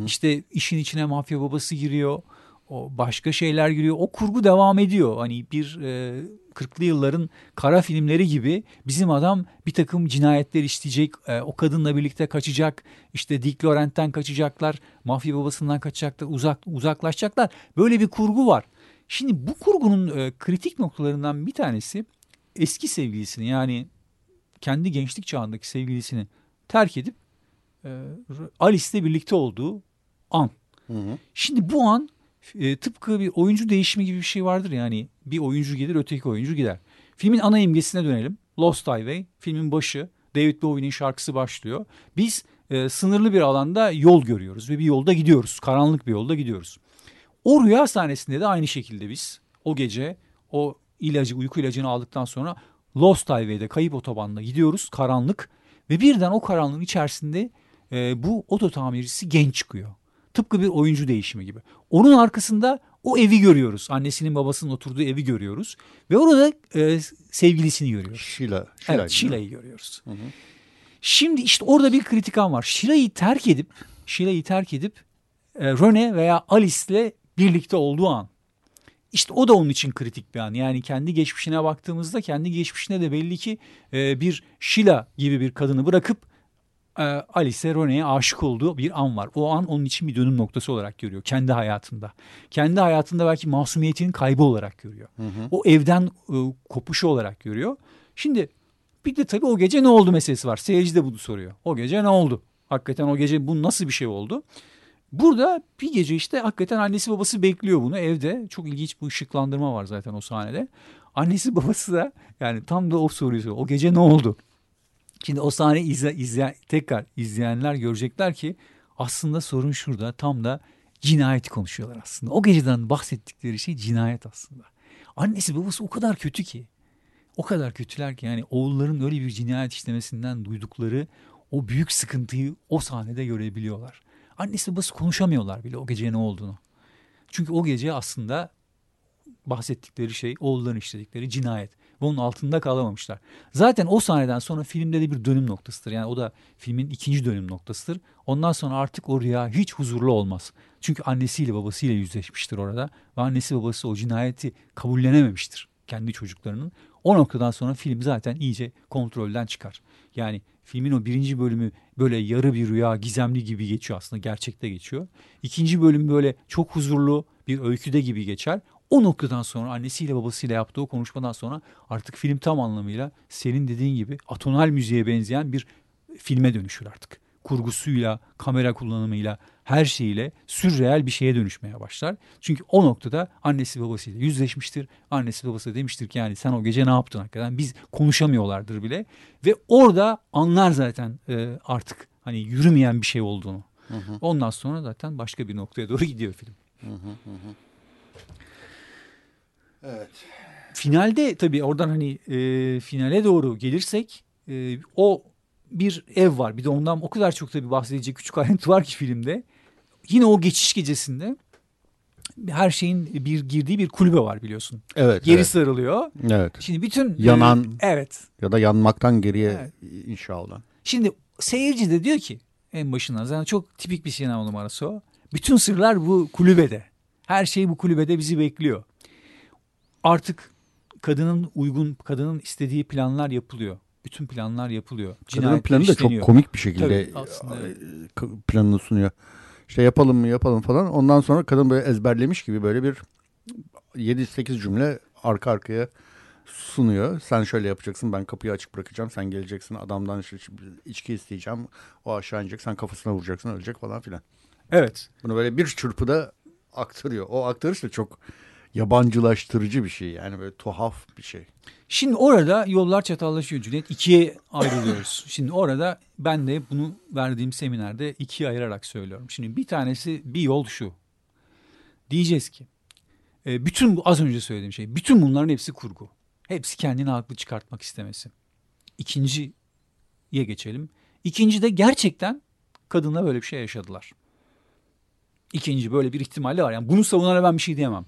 İşte işin içine mafya babası giriyor. O başka şeyler giriyor. O kurgu devam ediyor. Hani bir e, 40'lı yılların kara filmleri gibi bizim adam bir takım cinayetler işleyecek. e, o kadınla birlikte kaçacak. İşte Dick Laurent'ten kaçacaklar. Mafya babasından kaçacaklar. Uzak, uzaklaşacaklar. Böyle bir kurgu var. Şimdi bu kurgunun e, kritik noktalarından bir tanesi eski sevgilisini yani kendi gençlik çağındaki sevgilisini terk edip e, Alice'le birlikte olduğu an. Hı hı. Şimdi bu an e, tıpkı bir oyuncu değişimi gibi bir şey vardır yani bir oyuncu gelir öteki oyuncu gider. Filmin ana imgesine dönelim. Lost Highway filmin başı David Bowie'nin şarkısı başlıyor. Biz e, sınırlı bir alanda yol görüyoruz ve bir yolda gidiyoruz. Karanlık bir yolda gidiyoruz. O rüya sahnesinde de aynı şekilde biz o gece o ilacı uyku ilacını aldıktan sonra Lost Highway'de kayıp otobanda gidiyoruz karanlık ve birden o karanlığın içerisinde e, bu oto tamircisi genç çıkıyor. Tıpkı bir oyuncu değişimi gibi. Onun arkasında o evi görüyoruz. Annesinin babasının oturduğu evi görüyoruz. Ve orada e, sevgilisini görüyoruz. Sheila. Sheila Evet Şila'yı görüyoruz. Şimdi işte orada bir kritik an var. Şila'yı terk edip Şila'yı terk edip e, Rene veya Alice'le birlikte olduğu an. İşte o da onun için kritik bir an. Yani kendi geçmişine baktığımızda kendi geçmişine de belli ki e, bir Sheila gibi bir kadını bırakıp e, Alice Rene'ye aşık olduğu bir an var. O an onun için bir dönüm noktası olarak görüyor kendi hayatında. Kendi hayatında belki masumiyetinin kaybı olarak görüyor. O evden e, kopuşu olarak görüyor. Şimdi bir de tabii o gece ne oldu meselesi var. Seyirci de bunu soruyor. O gece ne oldu? Hakikaten o gece bu nasıl bir şey oldu? Burada bir gece işte hakikaten annesi babası bekliyor bunu evde. Çok ilginç bir ışıklandırma var zaten o sahnede. Annesi babası da yani tam da o soruyu soruyor. O gece ne oldu? Şimdi o sahne izle, izleyen, tekrar izleyenler görecekler ki aslında sorun şurada tam da cinayeti konuşuyorlar aslında. O geceden bahsettikleri şey cinayet aslında. Annesi babası o kadar kötü ki o kadar kötüler ki yani oğulların öyle bir cinayet işlemesinden duydukları o büyük sıkıntıyı o sahnede görebiliyorlar. Annesi babası konuşamıyorlar bile o gece ne olduğunu. Çünkü o gece aslında bahsettikleri şey oğulların işledikleri cinayet. Ve onun altında kalamamışlar. Zaten o sahneden sonra filmde de bir dönüm noktasıdır. Yani o da filmin ikinci dönüm noktasıdır. Ondan sonra artık o rüya hiç huzurlu olmaz. Çünkü annesiyle babasıyla yüzleşmiştir orada. Ve annesi babası o cinayeti kabullenememiştir kendi çocuklarının. O noktadan sonra film zaten iyice kontrolden çıkar. Yani filmin o birinci bölümü böyle yarı bir rüya gizemli gibi geçiyor aslında gerçekte geçiyor. İkinci bölüm böyle çok huzurlu bir öyküde gibi geçer. O noktadan sonra annesiyle babasıyla yaptığı o konuşmadan sonra artık film tam anlamıyla senin dediğin gibi atonal müziğe benzeyen bir filme dönüşür artık. Kurgusuyla, kamera kullanımıyla, her şeyiyle sürreel bir şeye dönüşmeye başlar. Çünkü o noktada annesi babasıyla yüzleşmiştir. Annesi babası demiştir ki yani sen o gece ne yaptın hakikaten? Biz konuşamıyorlardır bile. Ve orada anlar zaten e, artık hani yürümeyen bir şey olduğunu. Ondan sonra zaten başka bir noktaya doğru gidiyor film. Evet. Finalde tabii oradan hani e, finale doğru gelirsek e, o bir ev var. Bir de ondan o kadar çok tabii bahsedecek küçük ayrıntı var ki filmde. Yine o geçiş gecesinde her şeyin bir girdiği bir kulübe var biliyorsun. Evet. Geri evet. sarılıyor. evet. Şimdi bütün Yanan- e, evet. Ya da yanmaktan geriye Evet. inşa olan. Şimdi seyirci de diyor ki en başından zaten çok tipik bir sinema numarası o. Bütün sırlar bu kulübede. Her şey bu kulübede bizi bekliyor. Artık kadının uygun, kadının istediği planlar yapılıyor. Bütün planlar yapılıyor. Kadının Cinayetler planı da çok komik bir şekilde Tabii, aslında e, planını sunuyor. İşte yapalım mı yapalım falan. Ondan sonra kadın böyle ezberlemiş gibi böyle bir 7-8 cümle arka arkaya sunuyor. Sen şöyle yapacaksın ben kapıyı açık bırakacağım. Sen geleceksin adamdan içki isteyeceğim. O aşağı inecek sen kafasına vuracaksın ölecek falan filan. Evet. Bunu böyle bir çırpıda aktarıyor. O aktarış da çok yabancılaştırıcı bir şey. Yani böyle tuhaf bir şey. Şimdi orada yollar çatallaşıyor Cüneyt. ikiye ayrılıyoruz. Şimdi orada ben de bunu verdiğim seminerde ikiye ayırarak söylüyorum. Şimdi bir tanesi bir yol şu. Diyeceğiz ki e, bütün bu az önce söylediğim şey bütün bunların hepsi kurgu. Hepsi kendini haklı çıkartmak istemesi. İkinciye geçelim. İkinci de gerçekten kadınla böyle bir şey yaşadılar. İkinci böyle bir ihtimali var. Yani bunu savunana ben bir şey diyemem.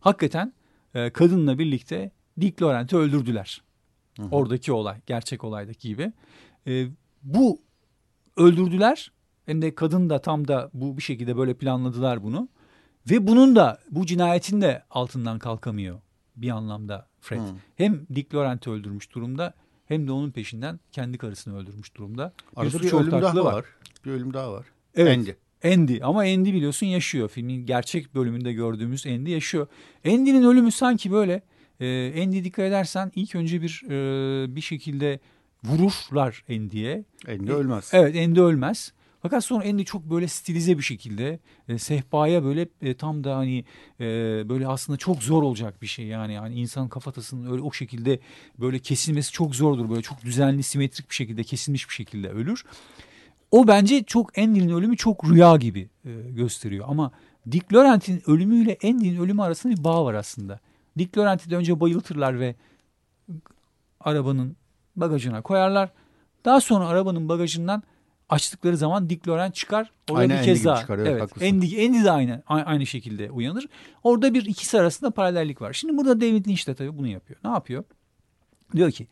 Hakikaten e, kadınla birlikte Dick Laurent'i öldürdüler. Hı hı. Oradaki olay, gerçek olaydaki gibi. E, bu öldürdüler. Hem de kadın da tam da bu bir şekilde böyle planladılar bunu. Ve bunun da bu cinayetin de altından kalkamıyor bir anlamda Fred. Hmm. Hem Dick Laurent'i öldürmüş durumda hem de onun peşinden kendi karısını öldürmüş durumda. Arada bir, bir ölüm daha var. var. Bir ölüm daha var. Evet. Andy. Andy ama Andy biliyorsun yaşıyor. Filmin gerçek bölümünde gördüğümüz Andy yaşıyor. Andy'nin ölümü sanki böyle e, Andy dikkat edersen ilk önce bir e, bir şekilde vururlar Andy'ye. Andy ölmez. Evet Andy ölmez. Fakat sonra Andy çok böyle stilize bir şekilde e, sehpaya böyle e, tam da hani e, böyle aslında çok zor olacak bir şey yani. yani insan kafatasının öyle o şekilde böyle kesilmesi çok zordur. Böyle çok düzenli simetrik bir şekilde kesilmiş bir şekilde ölür. O bence çok Andy'nin ölümü çok rüya gibi e, gösteriyor. Ama Dick Laurent'in ölümüyle Andy'nin ölümü arasında bir bağ var aslında. Dick Laurent'i de önce bayıltırlar ve arabanın bagajına koyarlar. Daha sonra arabanın bagajından açtıkları zaman Dick Laurent çıkar. Orada aynı bir kez daha. Çıkar, evet, evet Andy, Andy de aynı, aynı şekilde uyanır. Orada bir ikisi arasında paralellik var. Şimdi burada David Lynch de tabii bunu yapıyor. Ne yapıyor? Diyor ki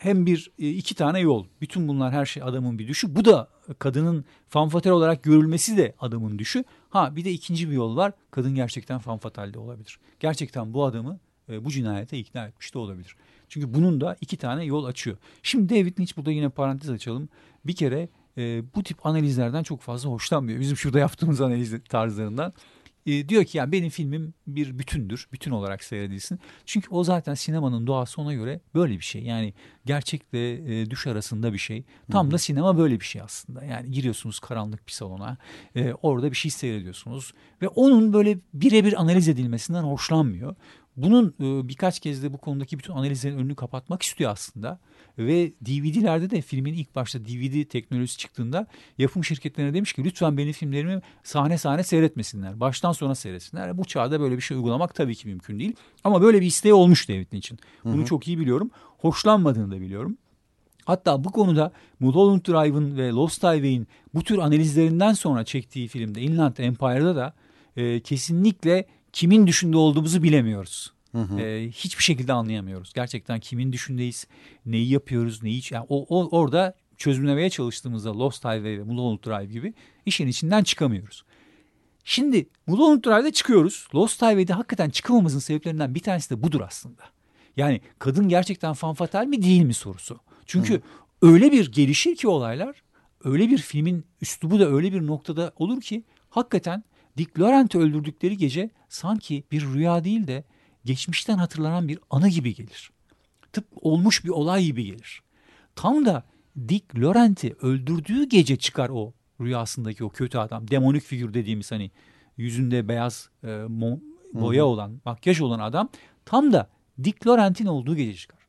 hem bir e, iki tane yol. Bütün bunlar her şey adamın bir düşü. Bu da kadının fanfatal olarak görülmesi de adamın düşü. Ha bir de ikinci bir yol var. Kadın gerçekten fanfatalde olabilir. Gerçekten bu adamı e, bu cinayete ikna etmiş de olabilir. Çünkü bunun da iki tane yol açıyor. Şimdi David Lynch burada yine parantez açalım. Bir kere e, bu tip analizlerden çok fazla hoşlanmıyor. Bizim şurada yaptığımız analiz tarzlarından. E, diyor ki yani benim filmim bir bütündür. Bütün olarak seyredilsin. Çünkü o zaten sinemanın doğası ona göre böyle bir şey. Yani gerçekle e, düş arasında bir şey. Tam Hı-hı. da sinema böyle bir şey aslında. Yani giriyorsunuz karanlık bir salona. E, orada bir şey seyrediyorsunuz. Ve onun böyle birebir analiz edilmesinden hoşlanmıyor. Bunun e, birkaç kez de bu konudaki bütün analizlerin önünü kapatmak istiyor aslında. Ve DVD'lerde de filmin ilk başta DVD teknolojisi çıktığında yapım şirketlerine demiş ki lütfen benim filmlerimi sahne sahne seyretmesinler. Baştan sona seyretsinler. Bu çağda böyle bir şey uygulamak tabii ki mümkün değil. Ama böyle bir isteği olmuş David için. Bunu çok iyi biliyorum. Hoşlanmadığını da biliyorum. Hatta bu konuda Mulholland Drive'ın ve Lost Highway'in bu tür analizlerinden sonra çektiği filmde Inland Empire'da da e, kesinlikle kimin düşünde olduğumuzu bilemiyoruz. Hı hı. E, hiçbir şekilde anlayamıyoruz. Gerçekten kimin düşündeyiz, neyi yapıyoruz, neyi... Yani o, o, orada çözümlemeye çalıştığımızda Lost Highway ve Mulholland Drive gibi işin içinden çıkamıyoruz. Şimdi Mulholland Drive'de çıkıyoruz. Lost Highway'de hakikaten çıkamamızın sebeplerinden bir tanesi de budur aslında. Yani kadın gerçekten fanfatal mi değil mi sorusu. Çünkü Hı. öyle bir gelişir ki olaylar, öyle bir filmin üslubu da öyle bir noktada olur ki hakikaten Dick Laurent'i öldürdükleri gece sanki bir rüya değil de geçmişten hatırlanan bir anı gibi gelir. Tıpkı olmuş bir olay gibi gelir. Tam da Dick Laurent'i öldürdüğü gece çıkar o rüyasındaki o kötü adam. Demonik figür dediğimiz hani yüzünde beyaz e, mo, boya olan, makyaj olan adam tam da Dick Laurent'in olduğu gece çıkar.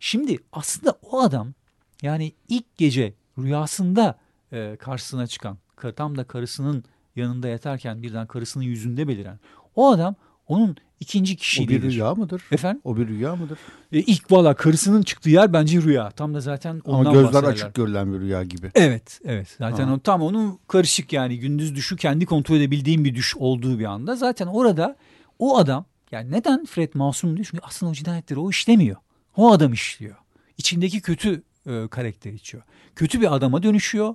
Şimdi aslında o adam yani ilk gece rüyasında e, karşısına çıkan tam da karısının yanında yatarken birden karısının yüzünde beliren o adam onun ikinci kişiliğidir. O bir rüya mıdır? Efendim? O bir rüya mıdır? E, ilk valla karısının çıktığı yer bence rüya. Tam da zaten ondan Ama gözler bahsederler. açık görülen bir rüya gibi. Evet, evet. Zaten o, tam onun karışık yani gündüz düşü kendi kontrol edebildiğim bir düş olduğu bir anda. Zaten orada o adam yani neden Fred masum diyor? Çünkü aslında o cinayetleri o işlemiyor. O adam işliyor. İçindeki kötü e, karakter içiyor. Kötü bir adama dönüşüyor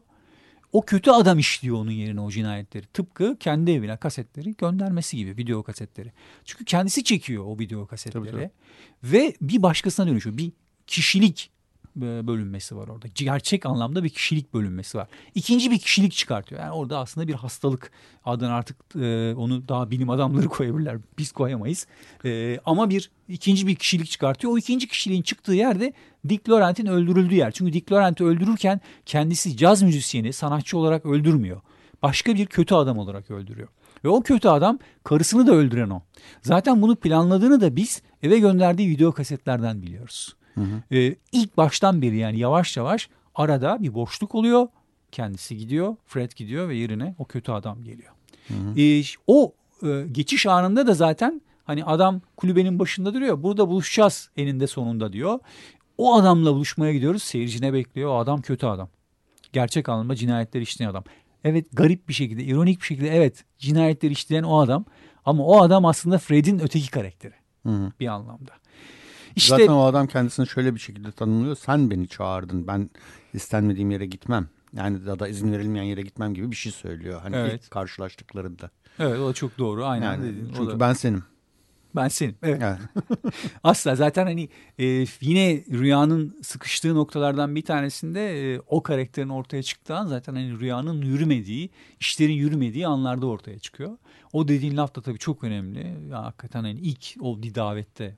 o kötü adam işliyor onun yerine o cinayetleri. Tıpkı kendi evine kasetleri göndermesi gibi video kasetleri. Çünkü kendisi çekiyor o video kasetleri. Tabii, tabii. Ve bir başkasına dönüşüyor. Bir kişilik bölünmesi var orada. Gerçek anlamda bir kişilik bölünmesi var. İkinci bir kişilik çıkartıyor. Yani orada aslında bir hastalık adını artık e, onu daha bilim adamları koyabilirler. Biz koyamayız. E, ama bir ikinci bir kişilik çıkartıyor. O ikinci kişiliğin çıktığı yerde Dick Laurent'in öldürüldüğü yer. Çünkü Dick Laurent'i öldürürken kendisi caz müzisyeni, sanatçı olarak öldürmüyor. Başka bir kötü adam olarak öldürüyor. Ve o kötü adam karısını da öldüren o. Zaten bunu planladığını da biz eve gönderdiği video kasetlerden biliyoruz. Hı hı. Ee, ilk baştan beri yani yavaş yavaş arada bir boşluk oluyor. Kendisi gidiyor, Fred gidiyor ve yerine o kötü adam geliyor. Hı hı. Ee, o e, geçiş anında da zaten hani adam kulübenin başında duruyor. Burada buluşacağız eninde sonunda diyor. O adamla buluşmaya gidiyoruz. Seyirci ne bekliyor? O adam kötü adam. Gerçek anlamda cinayetler işleyen adam. Evet garip bir şekilde, ironik bir şekilde evet cinayetleri işleyen o adam. Ama o adam aslında Fred'in öteki karakteri hı hı. bir anlamda. İşte, Zaten o adam kendisini şöyle bir şekilde tanımlıyor. Sen beni çağırdın. Ben istenmediğim yere gitmem. Yani ya da izin verilmeyen yere gitmem gibi bir şey söylüyor. Hani evet. ilk karşılaştıklarında. Evet o da çok doğru. Aynen yani, dedin. Çünkü da... ben senim. Ben senim. Evet. Yani. Asla zaten hani e, yine rüyanın sıkıştığı noktalardan bir tanesinde e, o karakterin ortaya çıktığı an zaten hani rüyanın yürümediği, işlerin yürümediği anlarda ortaya çıkıyor. O dediğin laf da tabii çok önemli. Ya, hakikaten hani ilk o davette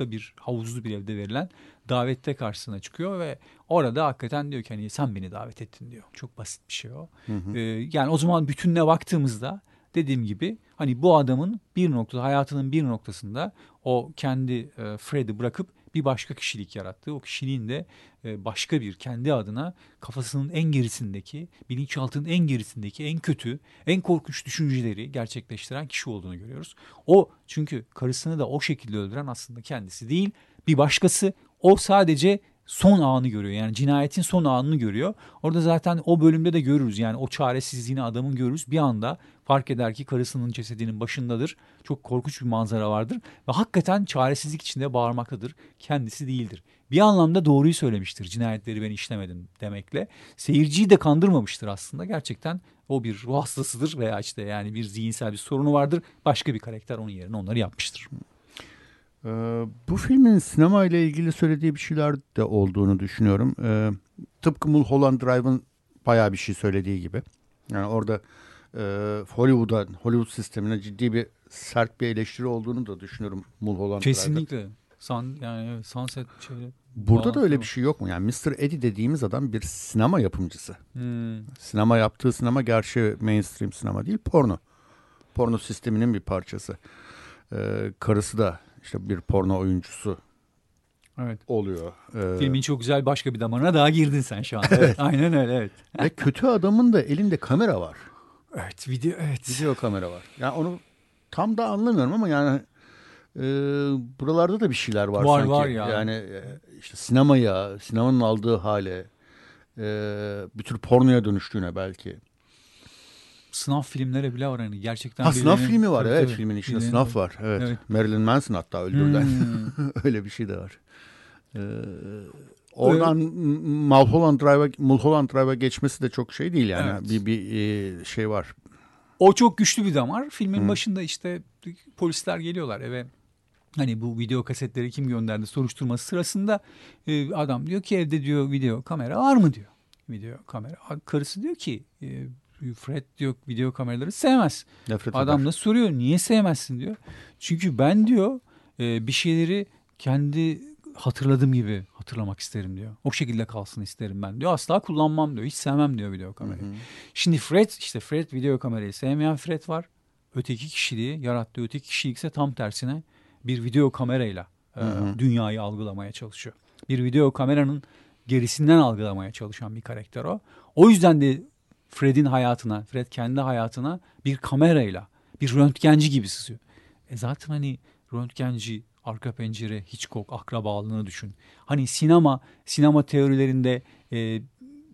Hollywood'da bir havuzlu bir evde verilen davette karşısına çıkıyor ve orada hakikaten diyor ki hani sen beni davet ettin diyor. Çok basit bir şey o. Hı hı. Ee, yani o zaman bütününe baktığımızda dediğim gibi hani bu adamın bir noktada hayatının bir noktasında o kendi e, Fred'i bırakıp bir başka kişilik yarattığı o kişiliğin de e, başka bir kendi adına kafasının en gerisindeki bilinçaltının en gerisindeki en kötü en korkunç düşünceleri gerçekleştiren kişi olduğunu görüyoruz. O çünkü karısını da o şekilde öldüren aslında kendisi değil bir başkası o sadece son anı görüyor. Yani cinayetin son anını görüyor. Orada zaten o bölümde de görürüz. Yani o çaresizliğini adamın görürüz. Bir anda fark eder ki karısının cesedinin başındadır. Çok korkunç bir manzara vardır. Ve hakikaten çaresizlik içinde bağırmaktadır. Kendisi değildir. Bir anlamda doğruyu söylemiştir. Cinayetleri ben işlemedim demekle. Seyirciyi de kandırmamıştır aslında. Gerçekten o bir ruh hastasıdır veya işte yani bir zihinsel bir sorunu vardır. Başka bir karakter onun yerine onları yapmıştır. Ee, bu filmin sinema ile ilgili söylediği bir şeyler de olduğunu düşünüyorum. Ee, tıpkı Mulholland Drive'ın bayağı bir şey söylediği gibi. Yani orada Hollywood'a, Hollywood sistemine ciddi bir sert bir eleştiri olduğunu da düşünüyorum Mulholland Drive'da. Kesinlikle. Sun, yani Sunset şeyi. Burada da öyle bir şey yok mu? Yani Mr. Eddie dediğimiz adam bir sinema yapımcısı. Hmm. Sinema yaptığı sinema gerçi mainstream sinema değil, porno. Porno sisteminin bir parçası. Ee, karısı da işte bir porno oyuncusu evet. oluyor. Ee, Filmin çok güzel başka bir damarına daha girdin sen şu an. evet. Aynen öyle evet. Ve kötü adamın da elinde kamera var. Evet video evet. Video kamera var. Yani onu tam da anlamıyorum ama yani e, buralarda da bir şeyler var, var sanki. Var ya. Yani e, işte sinemaya, sinemanın aldığı hale, e, bir tür pornoya dönüştüğüne belki sınav filmlere bile var hani gerçekten. Ha sınav filmi var evet tabii, filmin içinde sınav var. var. Evet. evet. Marilyn Manson hatta öldürülen. Hmm. Öyle bir şey de var. Ee, oradan evet. Mulholland Drive'a Mulholland Drive'a geçmesi de çok şey değil yani. Evet. Bir bir e, şey var. O çok güçlü bir damar. Filmin hmm. başında işte polisler geliyorlar eve. Hani bu video kasetleri kim gönderdi soruşturması sırasında e, adam diyor ki evde diyor video kamera var mı diyor. Video kamera. Karısı diyor ki e, Fred diyor video kameraları sevmez. Nefret Adam da soruyor niye sevmezsin diyor. Çünkü ben diyor bir şeyleri kendi hatırladığım gibi hatırlamak isterim diyor. O şekilde kalsın isterim ben diyor. Asla kullanmam diyor. Hiç sevmem diyor video kamerayı. Hı hı. Şimdi Fred işte Fred video kamerayı sevmeyen Fred var. Öteki kişiliği yarattığı öteki kişilik ise tam tersine bir video kamerayla e, dünyayı algılamaya çalışıyor. Bir video kameranın gerisinden algılamaya çalışan bir karakter o. O yüzden de Fred'in hayatına, Fred kendi hayatına bir kamerayla, bir röntgenci gibi sızıyor. E zaten hani röntgenci, arka pencere, Hitchcock, akrabalığını düşün. Hani sinema, sinema teorilerinde e,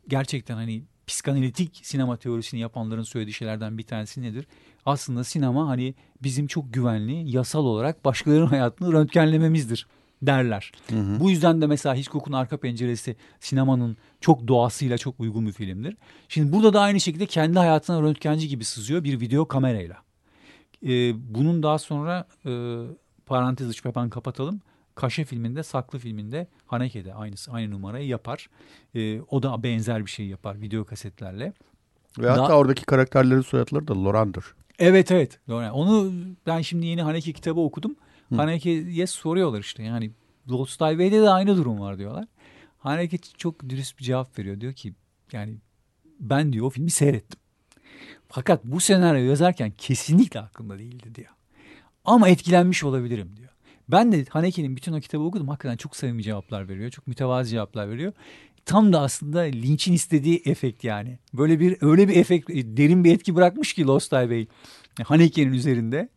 gerçekten hani psikanalitik sinema teorisini yapanların söylediği şeylerden bir tanesi nedir? Aslında sinema hani bizim çok güvenli, yasal olarak başkalarının hayatını röntgenlememizdir derler. Hı hı. Bu yüzden de mesela Hitchcock'un Arka Penceresi sinemanın çok doğasıyla çok uygun bir filmdir. Şimdi burada da aynı şekilde kendi hayatına röntgenci gibi sızıyor bir video kamerayla. Ee, bunun daha sonra e, parantez açıp hemen kapatalım. Kaşe filminde, Saklı filminde Haneke'de aynısı aynı numarayı yapar. E, o da benzer bir şey yapar video kasetlerle. Ve hatta Daha- oradaki karakterlerin soyadları da Loran'dır. Evet evet. Onu ben şimdi yeni Haneke kitabı okudum. Haneke'ye soruyorlar işte yani Lost Highway'de de aynı durum var diyorlar. Haneke çok dürüst bir cevap veriyor. Diyor ki yani ben diyor o filmi seyrettim. Fakat bu senaryo yazarken kesinlikle aklımda değildi diyor. Ama etkilenmiş olabilirim diyor. Ben de Haneke'nin bütün o kitabı okudum. Hakikaten çok samimi cevaplar veriyor. Çok mütevazi cevaplar veriyor. Tam da aslında Lynch'in istediği efekt yani. Böyle bir öyle bir efekt, derin bir etki bırakmış ki Lost Highway Haneke'nin üzerinde.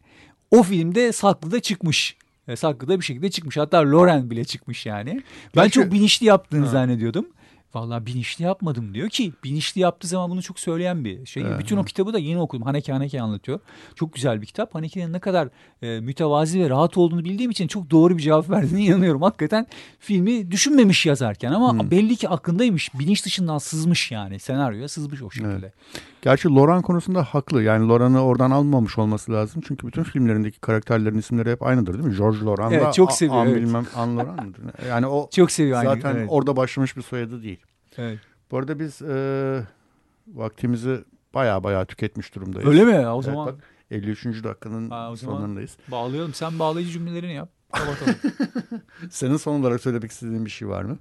O filmde Saklı'da çıkmış. E, Saklı'da bir şekilde çıkmış. Hatta Loren bile çıkmış yani. Ben Gerçi- çok bilinçli yaptığını Ha. zannediyordum. Vallahi bilinçli yapmadım diyor ki bilinçli yaptığı zaman bunu çok söyleyen bir şey. Evet. Bütün o kitabı da yeni okudum. Haneke Haneke anlatıyor. Çok güzel bir kitap. Haneke'nin ne kadar e, mütevazi ve rahat olduğunu bildiğim için çok doğru bir cevap verdiğine inanıyorum. Hakikaten filmi düşünmemiş yazarken ama Hmm. belli ki aklındaymış. Bilinç dışından sızmış yani. Senaryoya sızmış o şekilde. Gerçi Loran konusunda haklı. Yani Loran'ı oradan almamış olması lazım. Çünkü bütün filmlerindeki karakterlerin isimleri hep aynıdır değil mi? George Loran Evet, çok seviyor, An evet. bilmem An Loran mıdır? Yani o Çok seviyor aynı. zaten evet. orada başlamış bir soyadı değil. Evet. Bu arada biz e, vaktimizi baya baya tüketmiş durumdayız. Öyle mi? O Evet, zaman bak, 53. dakikanın Ha, o zaman- sonlarındayız. bağlayalım. Sen bağlayıcı cümlelerini yap. Kapatalım. Senin son olarak söylemek istediğin bir şey var mı?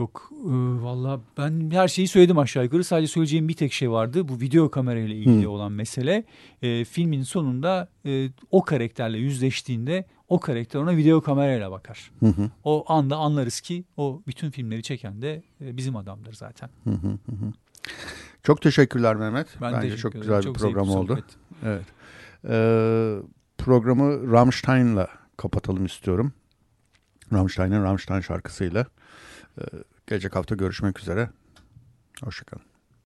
Yok e, valla ben her şeyi söyledim aşağı yukarı. Sadece söyleyeceğim bir tek şey vardı. Bu video kamerayla ilgili Hı. olan mesele. E, filmin sonunda e, o karakterle yüzleştiğinde o karakter ona video kamerayla bakar. Hı hı. O anda anlarız ki o bütün filmleri çeken de e, bizim adamdır zaten. Hı hı hı. Çok teşekkürler Mehmet. Ben Bence teşekkür çok ederim. güzel bir Çok program zevkli oldu. sohbet. Evet. Ee, programı Rammstein'la kapatalım istiyorum. Rammstein'in Rammstein şarkısıyla. Ee, gelecek hafta görüşmek üzere. Hoşçakalın.